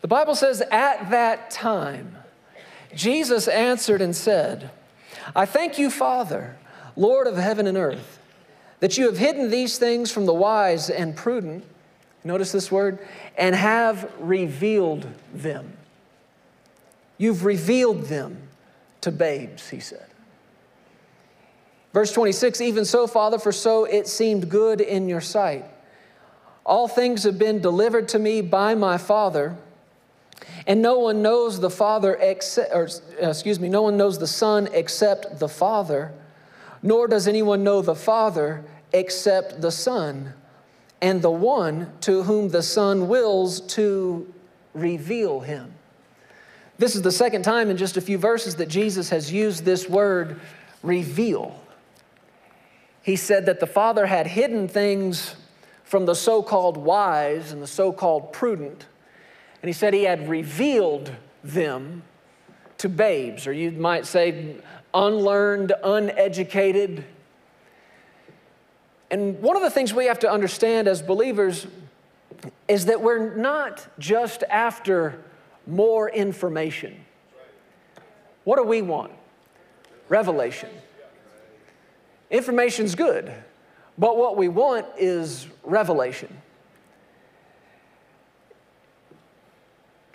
The Bible says, At that time, Jesus answered and said, I thank you, Father, Lord of heaven and earth, that you have hidden these things from the wise and prudent. Notice this word, and have revealed them. You've revealed them to babes, he said. Verse 26 Even so, Father, for so it seemed good in your sight. All things have been delivered to me by my Father. And no one knows the Father except, or excuse me, no one knows the Son except the Father, nor does anyone know the Father except the Son, and the one to whom the Son wills to reveal him. This is the second time in just a few verses that Jesus has used this word reveal. He said that the Father had hidden things from the so called wise and the so called prudent and he said he had revealed them to babes, or you might say unlearned, uneducated. And one of the things we have to understand as believers is that we're not just after more information. What do we want? Revelation. Information's good, but what we want is revelation.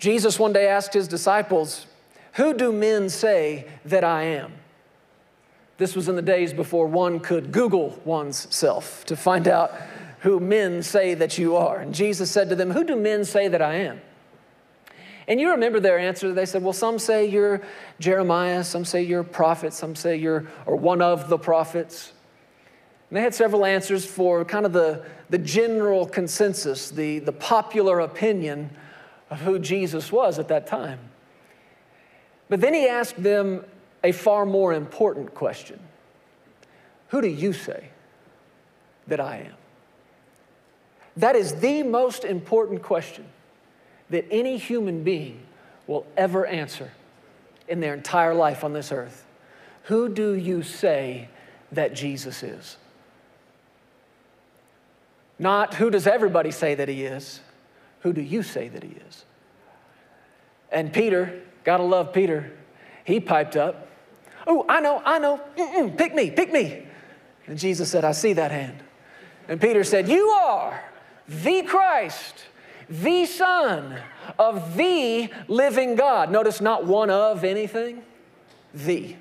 Jesus one day asked his disciples, Who do men say that I am? This was in the days before one could Google one's self to find out who men say that you are. And Jesus said to them, Who do men say that I am? And you remember their answer. They said, Well, some say you're Jeremiah, some say you're a prophet, some say you're or one of the prophets. And they had several answers for kind of the, the general consensus, the, the popular opinion of who Jesus was at that time. But then he asked them a far more important question Who do you say that I am? That is the most important question that any human being will ever answer in their entire life on this earth. Who do you say that Jesus is? Not who does everybody say that he is, who do you say that he is? And Peter, gotta love Peter, he piped up, Oh, I know, I know, Mm-mm, pick me, pick me. And Jesus said, I see that hand. And Peter said, You are the Christ, the Son of the living God. Notice not one of anything, the.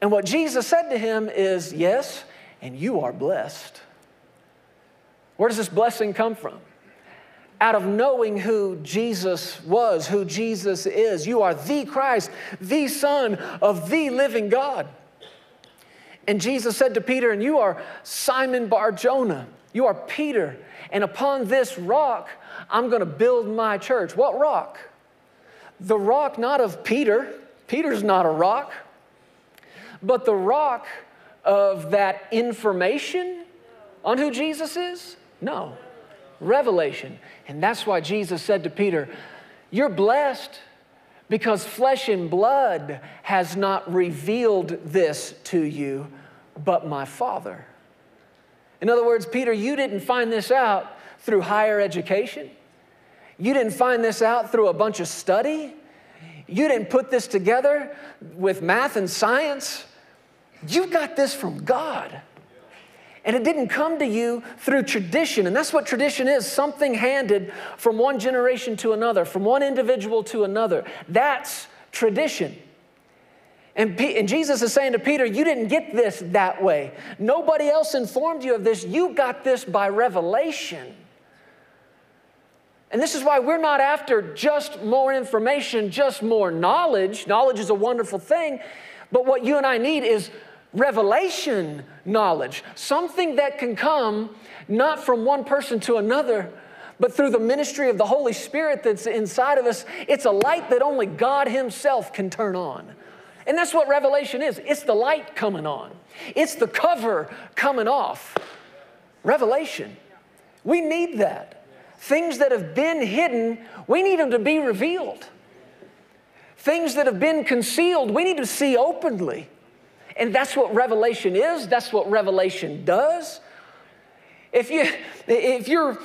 And what Jesus said to him is, Yes, and you are blessed. Where does this blessing come from? Out of knowing who Jesus was, who Jesus is. You are the Christ, the Son of the living God. And Jesus said to Peter, And you are Simon Bar Jonah. You are Peter. And upon this rock, I'm going to build my church. What rock? The rock not of Peter. Peter's not a rock. But the rock of that information on who Jesus is? No revelation. And that's why Jesus said to Peter, You're blessed because flesh and blood has not revealed this to you, but my Father. In other words, Peter, you didn't find this out through higher education. You didn't find this out through a bunch of study. You didn't put this together with math and science. You got this from God. And it didn't come to you through tradition. And that's what tradition is something handed from one generation to another, from one individual to another. That's tradition. And, P- and Jesus is saying to Peter, You didn't get this that way. Nobody else informed you of this. You got this by revelation. And this is why we're not after just more information, just more knowledge. Knowledge is a wonderful thing. But what you and I need is revelation knowledge, something that can come not from one person to another, but through the ministry of the Holy Spirit that's inside of us. It's a light that only God Himself can turn on. And that's what revelation is it's the light coming on, it's the cover coming off. Revelation. We need that. Things that have been hidden, we need them to be revealed. Things that have been concealed, we need to see openly. And that's what revelation is, that's what revelation does. If, you, if you're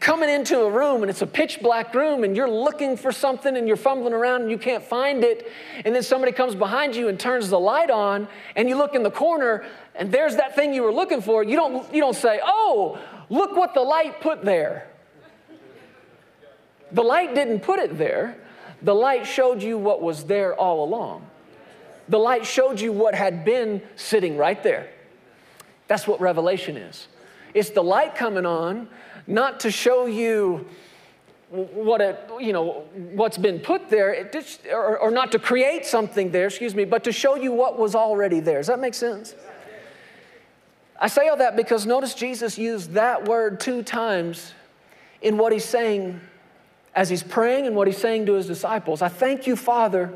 coming into a room and it's a pitch black room and you're looking for something and you're fumbling around and you can't find it. And then somebody comes behind you and turns the light on and you look in the corner and there's that thing you were looking for. You don't, you don't say, oh, look what the light put there. The light didn't put it there. The light showed you what was there all along. The light showed you what had been sitting right there. That's what revelation is. It's the light coming on, not to show you what it, you know, what's been put there, just, or, or not to create something there, excuse me, but to show you what was already there. Does that make sense? I say all that because notice Jesus used that word two times in what he's saying as he's praying and what he's saying to his disciples. I thank you, Father,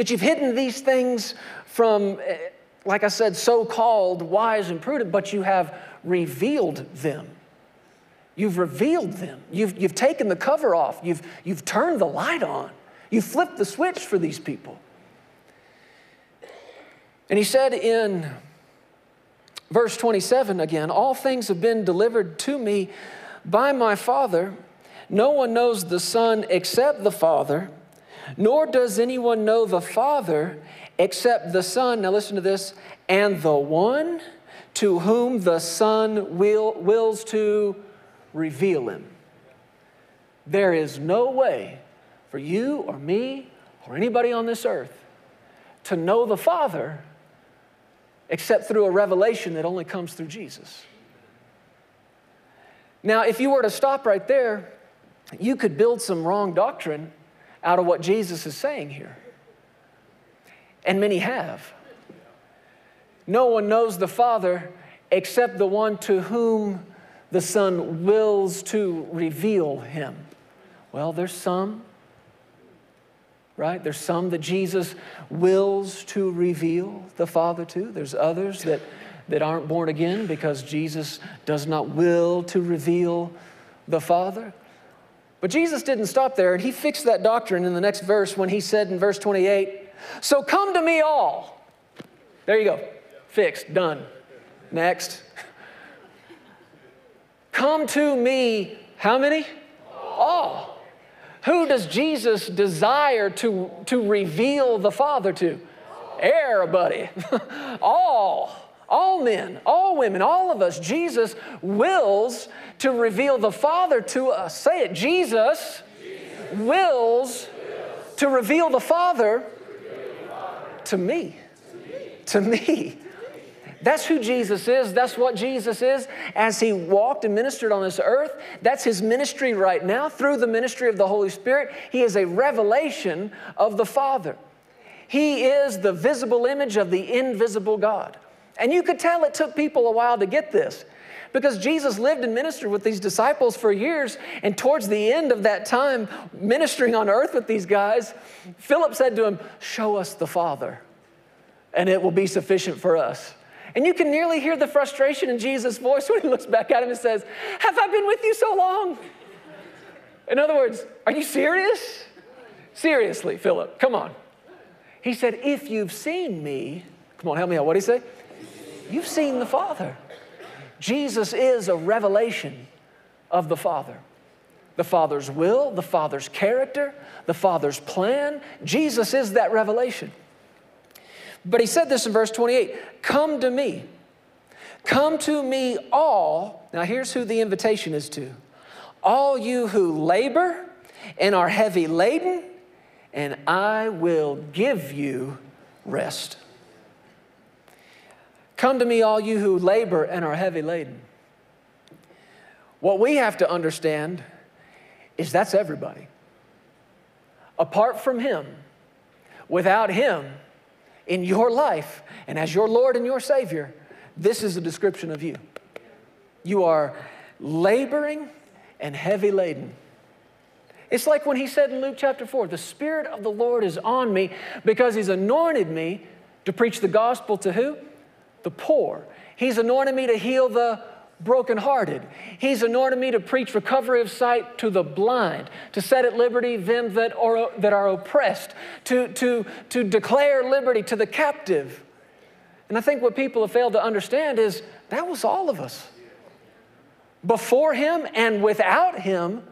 that you've hidden these things from, eh, like I said, so called wise and prudent, but you have revealed them. You've revealed them. You've, you've taken the cover off. You've, you've turned the light on. You've flipped the switch for these people. And he said in verse 27 again, All things have been delivered to me by my Father. No one knows the Son except the Father, nor does anyone know the Father except the Son. Now listen to this, and the one to whom the Son will, wills to reveal him. There is no way for you or me or anybody on this earth to know the Father except through a revelation that only comes through Jesus. Now, if you were to stop right there, you could build some wrong doctrine out of what Jesus is saying here. And many have. No one knows the Father except the one to whom the Son wills to reveal him. Well, there's some, right? There's some that Jesus wills to reveal the Father to. There's others that, that aren't born again because Jesus does not will to reveal the Father. But Jesus didn't stop there, and he fixed that doctrine in the next verse when he said in verse 28, So come to me all. There you go. Fixed, done. Next. Come to me, how many? All. Who does Jesus desire to, to reveal the Father to? Everybody. all. All men, all women, all of us. Jesus wills to reveal the Father to us. Say it. Jesus, Jesus. Wills, to reveal the Father. To me. To me. That's who Jesus is. That's what Jesus is as he walked and ministered on this earth. That's his ministry right now through the ministry of the Holy Spirit. He is a revelation of the Father. He is the visible image of the invisible God. And you could tell it took people a while to get this because Jesus lived and ministered with these disciples for years. And towards the end of that time, ministering on earth with these guys, Philip said to him, Show us the Father, and it will be sufficient for us. And you can nearly hear the frustration in Jesus' voice when he looks back at him and says, Have I been with you so long? In other words, are you serious? Seriously, Philip, come on. He said, If you've seen me, come on, help me out. What did he say? You've seen the Father. Jesus is a revelation of the Father. The Father's will, the Father's character, the Father's plan. Jesus is that revelation. But he said this in verse 28 Come to me. Come to me, all. Now, here's who the invitation is to all you who labor and are heavy laden, and I will give you rest. Come to me, all you who labor and are heavy laden. What we have to understand is that's everybody. Apart from Him, without Him, in your life and as your Lord and your Savior, this is a description of you. You are laboring and heavy laden. It's like when he said in Luke chapter 4 the Spirit of the Lord is on me because he's anointed me to preach the gospel to who? The poor. He's anointed me to heal the brokenhearted. He's anointed me to preach recovery of sight to the blind, to set at liberty them that are, that are oppressed, to, to, to declare liberty to the captive. And I think what people have failed to understand is that was all of us. before him and without him,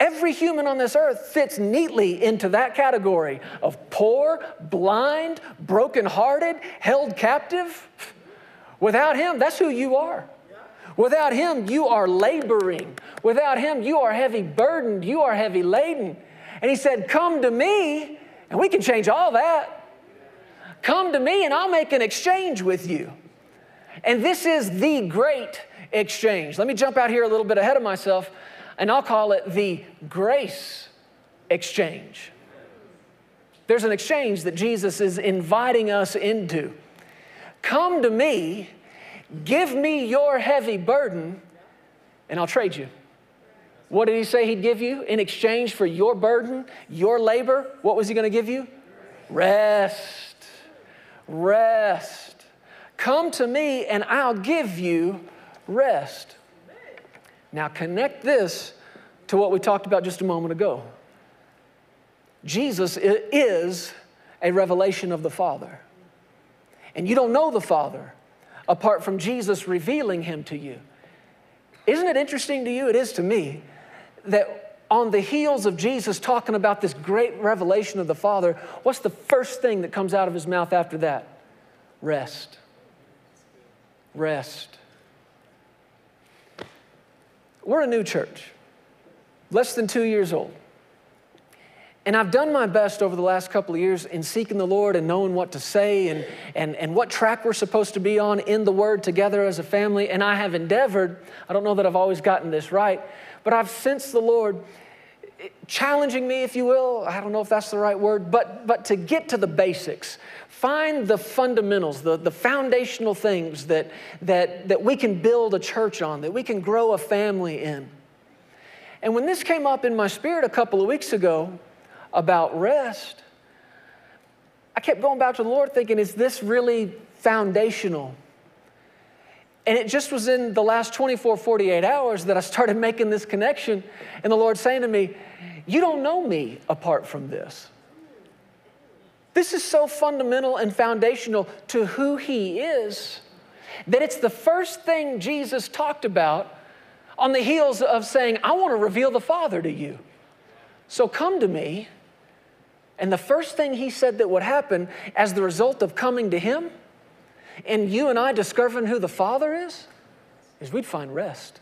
every human on this earth fits neatly into that category of poor, blind, brokenhearted, held captive. Without him, that's who you are. Without him, you are laboring. Without him, you are heavy burdened. You are heavy laden. And he said, Come to me, and we can change all that. Come to me, and I'll make an exchange with you. And this is the great exchange. Let me jump out here a little bit ahead of myself, and I'll call it the grace exchange. There's an exchange that Jesus is inviting us into. Come to me, give me your heavy burden, and I'll trade you. What did he say he'd give you in exchange for your burden, your labor? What was he going to give you? Rest. Rest. Come to me and I'll give you rest. Now, connect this to what we talked about just a moment ago. Jesus is a revelation of the Father. And you don't know the Father apart from Jesus revealing him to you. Isn't it interesting to you? It is to me that on the heels of Jesus talking about this great revelation of the Father, what's the first thing that comes out of his mouth after that? Rest. Rest. We're a new church, less than two years old. And I've done my best over the last couple of years in seeking the Lord and knowing what to say and, and, and what track we're supposed to be on in the Word together as a family. And I have endeavored, I don't know that I've always gotten this right, but I've sensed the Lord challenging me, if you will. I don't know if that's the right word, but, but to get to the basics, find the fundamentals, the, the foundational things that, that, that we can build a church on, that we can grow a family in. And when this came up in my spirit a couple of weeks ago, about rest, I kept going back to the Lord thinking, is this really foundational? And it just was in the last 24, 48 hours that I started making this connection. And the Lord saying to me, You don't know me apart from this. This is so fundamental and foundational to who He is that it's the first thing Jesus talked about on the heels of saying, I want to reveal the Father to you. So come to me and the first thing he said that would happen as the result of coming to him and you and I discovering who the Father is, is we'd find rest.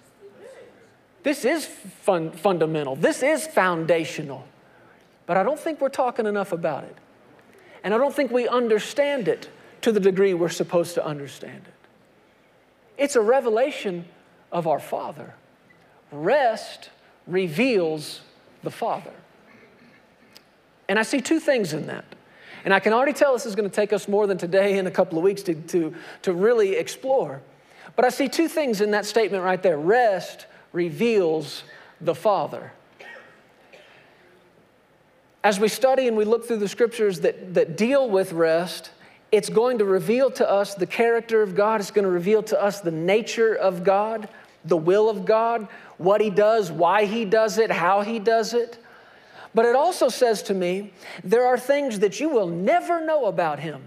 This is fun, fundamental, this is foundational. But I don't think we're talking enough about it. And I don't think we understand it to the degree we're supposed to understand it. It's a revelation of our Father. Rest reveals the Father. And I see two things in that. And I can already tell this is going to take us more than today and a couple of weeks to, to, to really explore. But I see two things in that statement right there rest reveals the Father. As we study and we look through the scriptures that, that deal with rest, it's going to reveal to us the character of God. It's going to reveal to us the nature of God, the will of God, what He does, why He does it, how He does it. But it also says to me, there are things that you will never know about him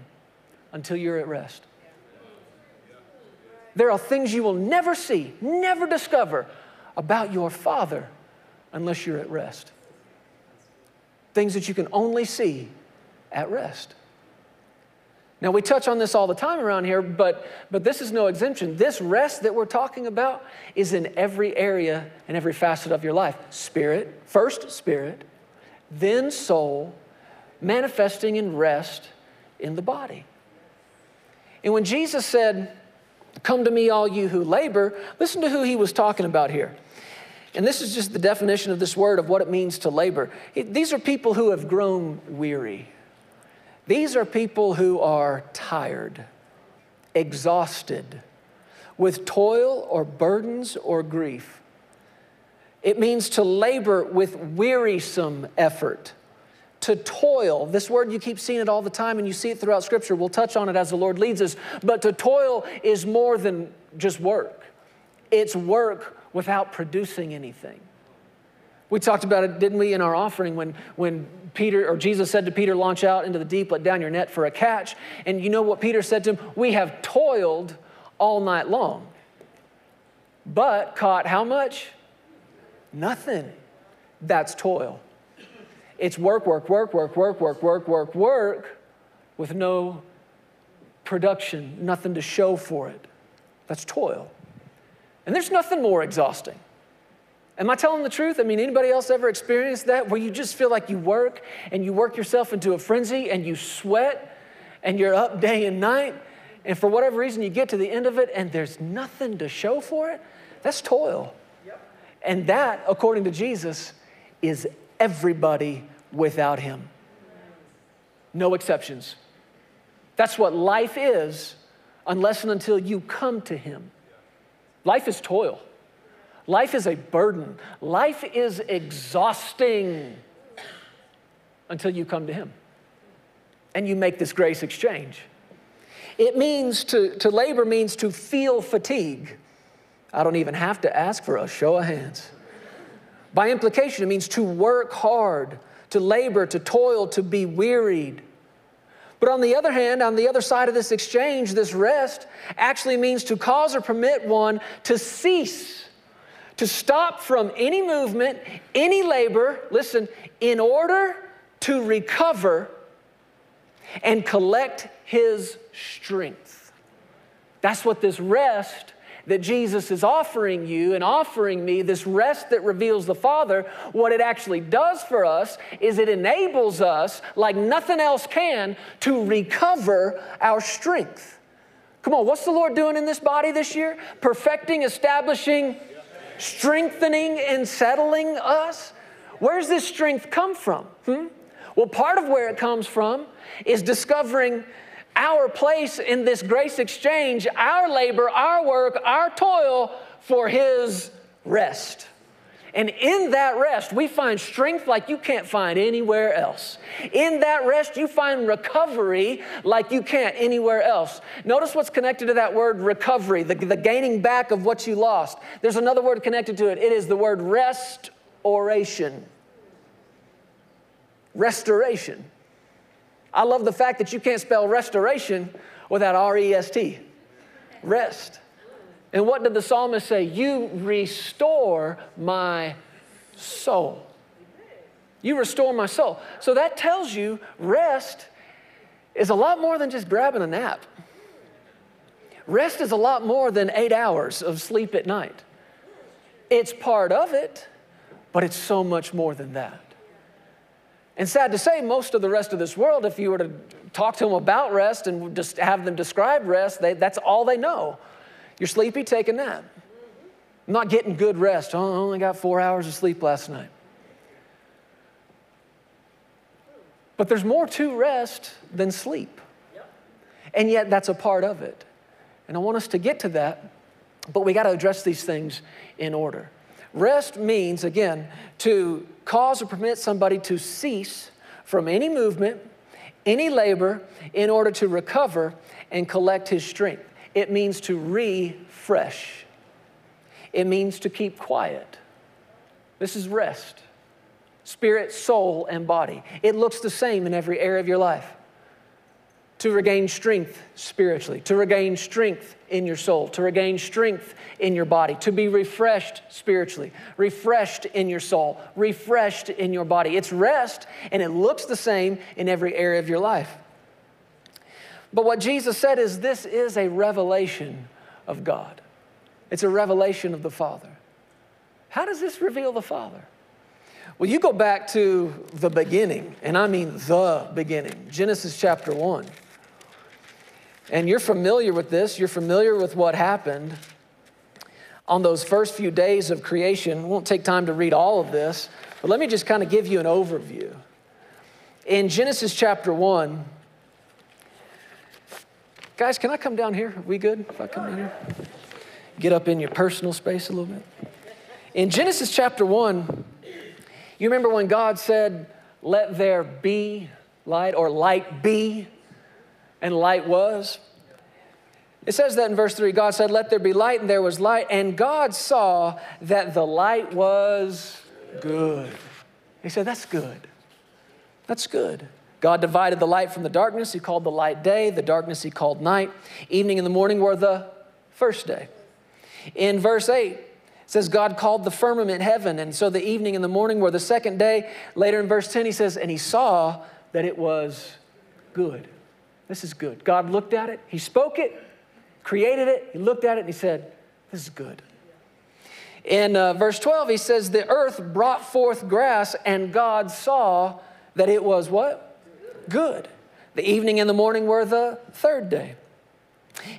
until you're at rest. There are things you will never see, never discover about your Father unless you're at rest. Things that you can only see at rest. Now, we touch on this all the time around here, but, but this is no exemption. This rest that we're talking about is in every area and every facet of your life spirit, first, spirit, then soul, manifesting in rest in the body. And when Jesus said, Come to me, all you who labor, listen to who he was talking about here. And this is just the definition of this word of what it means to labor. These are people who have grown weary. These are people who are tired, exhausted, with toil or burdens or grief. It means to labor with wearisome effort, to toil. This word, you keep seeing it all the time and you see it throughout Scripture. We'll touch on it as the Lord leads us. But to toil is more than just work, it's work without producing anything. We talked about it, didn't we, in our offering when, when Peter or Jesus said to Peter, Launch out into the deep, let down your net for a catch. And you know what Peter said to him? We have toiled all night long but caught how much? Nothing. That's toil. It's work, work, work, work, work, work, work, work, work with no production, nothing to show for it. That's toil. And there's nothing more exhausting. Am I telling the truth? I mean, anybody else ever experienced that where you just feel like you work and you work yourself into a frenzy and you sweat and you're up day and night and for whatever reason you get to the end of it and there's nothing to show for it? That's toil. And that, according to Jesus, is everybody without him. No exceptions. That's what life is unless and until you come to him. Life is toil. Life is a burden. Life is exhausting until you come to him and you make this grace exchange. It means to, to labor means to feel fatigue. I don't even have to ask for a show of hands. By implication, it means to work hard, to labor, to toil, to be wearied. But on the other hand, on the other side of this exchange, this rest actually means to cause or permit one to cease, to stop from any movement, any labor, listen, in order to recover and collect his strength. That's what this rest that Jesus is offering you and offering me, this rest that reveals the Father, what it actually does for us is it enables us, like nothing else can, to recover our strength. Come on, what's the Lord doing in this body this year? Perfecting, establishing, strengthening, and settling us. Where's this strength come from? Hmm? Well, part of where it comes from is discovering our place in this grace exchange, our labor, our work, our toil for His rest. And in that rest, we find strength like you can't find anywhere else. In that rest, you find recovery like you can't anywhere else. Notice what's connected to that word recovery, the, the gaining back of what you lost. There's another word connected to it. It is the word restoration. Restoration. I love the fact that you can't spell restoration without R E S T. Rest. And what did the psalmist say? You restore my soul. You restore my soul. So that tells you rest is a lot more than just grabbing a nap. Rest is a lot more than eight hours of sleep at night. It's part of it, but it's so much more than that. And sad to say, most of the rest of this world, if you were to talk to them about rest and just have them describe rest, they, that's all they know. You're sleepy, take a nap. I'm not getting good rest. Oh, I only got four hours of sleep last night. But there's more to rest than sleep. And yet, that's a part of it. And I want us to get to that, but we got to address these things in order. Rest means, again, to cause or permit somebody to cease from any movement, any labor, in order to recover and collect his strength. It means to refresh, it means to keep quiet. This is rest spirit, soul, and body. It looks the same in every area of your life to regain strength spiritually, to regain strength in your soul, to regain strength in your body, to be refreshed spiritually, refreshed in your soul, refreshed in your body. It's rest, and it looks the same in every area of your life. But what Jesus said is this is a revelation of God, it's a revelation of the Father. How does this reveal the Father? Well, you go back to the beginning, and I mean the beginning, Genesis chapter 1. And you're familiar with this, you're familiar with what happened on those first few days of creation. Won't take time to read all of this, but let me just kind of give you an overview. In Genesis chapter 1, guys, can I come down here? Are we good if I come down here? Get up in your personal space a little bit. In Genesis chapter 1, you remember when God said, Let there be light, or light be? And light was. It says that in verse 3 God said, Let there be light, and there was light. And God saw that the light was good. He said, That's good. That's good. God divided the light from the darkness. He called the light day, the darkness he called night. Evening and the morning were the first day. In verse 8, it says, God called the firmament heaven, and so the evening and the morning were the second day. Later in verse 10, he says, And he saw that it was good. This is good. God looked at it, he spoke it, created it, he looked at it, and he said, This is good. In uh, verse 12, he says, The earth brought forth grass, and God saw that it was what? Good. The evening and the morning were the third day.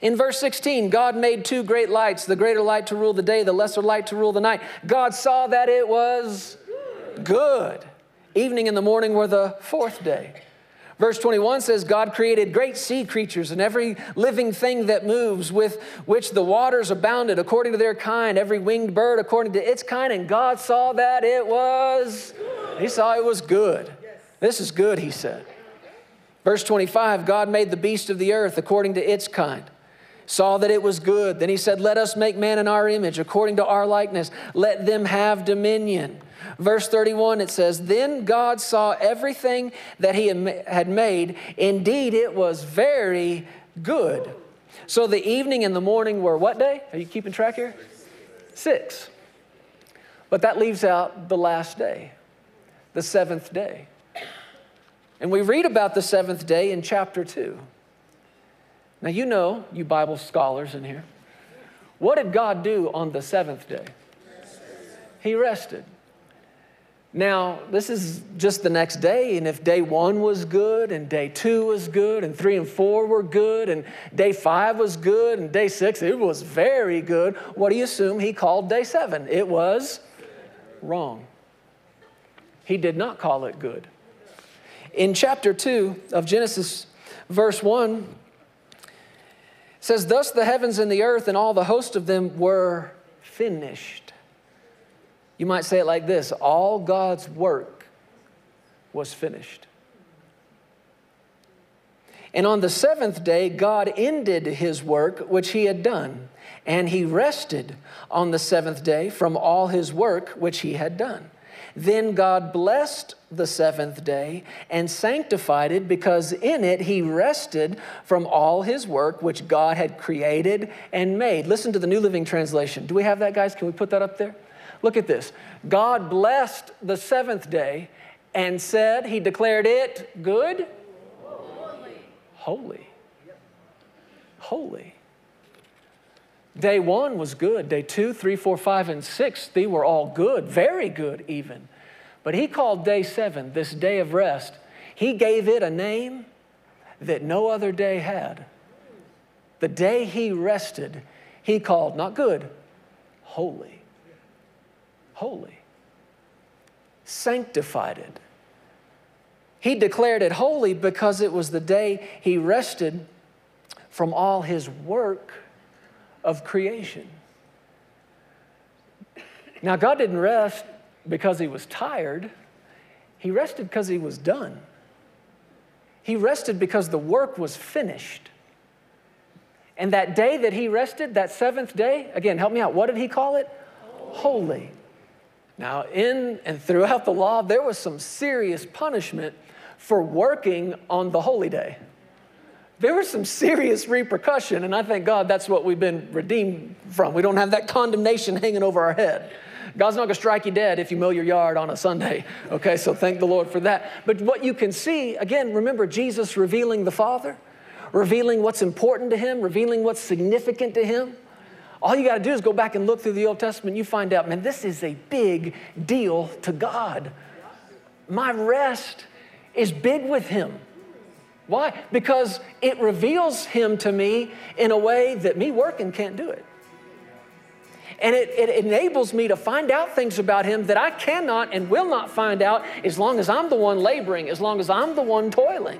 In verse 16, God made two great lights, the greater light to rule the day, the lesser light to rule the night. God saw that it was good. Evening and the morning were the fourth day. Verse 21 says, God created great sea creatures and every living thing that moves, with which the waters abounded according to their kind, every winged bird according to its kind. And God saw that it was, He saw it was good. This is good, He said. Verse 25 God made the beast of the earth according to its kind saw that it was good. Then he said, Let us make man in our image, according to our likeness. Let them have dominion. Verse 31, it says, Then God saw everything that he had made. Indeed, it was very good. So the evening and the morning were what day? Are you keeping track here? Six. But that leaves out the last day, the seventh day. And we read about the seventh day in chapter 2. Now, you know, you Bible scholars in here, what did God do on the seventh day? He rested. Now, this is just the next day, and if day one was good, and day two was good, and three and four were good, and day five was good, and day six, it was very good, what do you assume he called day seven? It was wrong. He did not call it good. In chapter two of Genesis, verse one, says, Thus the heavens and the earth and all the host of them were finished. You might say it like this all God's work was finished. And on the seventh day, God ended his work which he had done, and he rested on the seventh day from all his work which he had done. Then God blessed the seventh day and sanctified it because in it he rested from all his work which God had created and made. Listen to the New Living Translation. Do we have that, guys? Can we put that up there? Look at this. God blessed the seventh day and said, He declared it good, holy. Holy. Holy. Day one was good. Day two, three, four, five, and six, they were all good, very good even. But he called day seven, this day of rest, he gave it a name that no other day had. The day he rested, he called not good, holy. Holy. Sanctified it. He declared it holy because it was the day he rested from all his work of creation. Now, God didn't rest because he was tired, he rested because he was done. He rested because the work was finished. And that day that he rested, that seventh day, again, help me out, what did he call it? Holy. Holy. Now, in and throughout the law, there was some serious punishment for working on the holy day there was some serious repercussion, and I thank God that's what we've been redeemed from. We don't have that condemnation hanging over our head. God's not gonna strike you dead if you mow your yard on a Sunday, okay? So thank the Lord for that. But what you can see, again, remember Jesus revealing the Father, revealing what's important to Him, revealing what's significant to Him. All you gotta do is go back and look through the Old Testament, you find out, man, this is a big deal to God. My rest is big with Him. Why? Because it reveals him to me in a way that me working can't do it. And it, it, enables me to find out things about him that I cannot and will not find out as long as I'm the one laboring, as long as I'm the one toiling.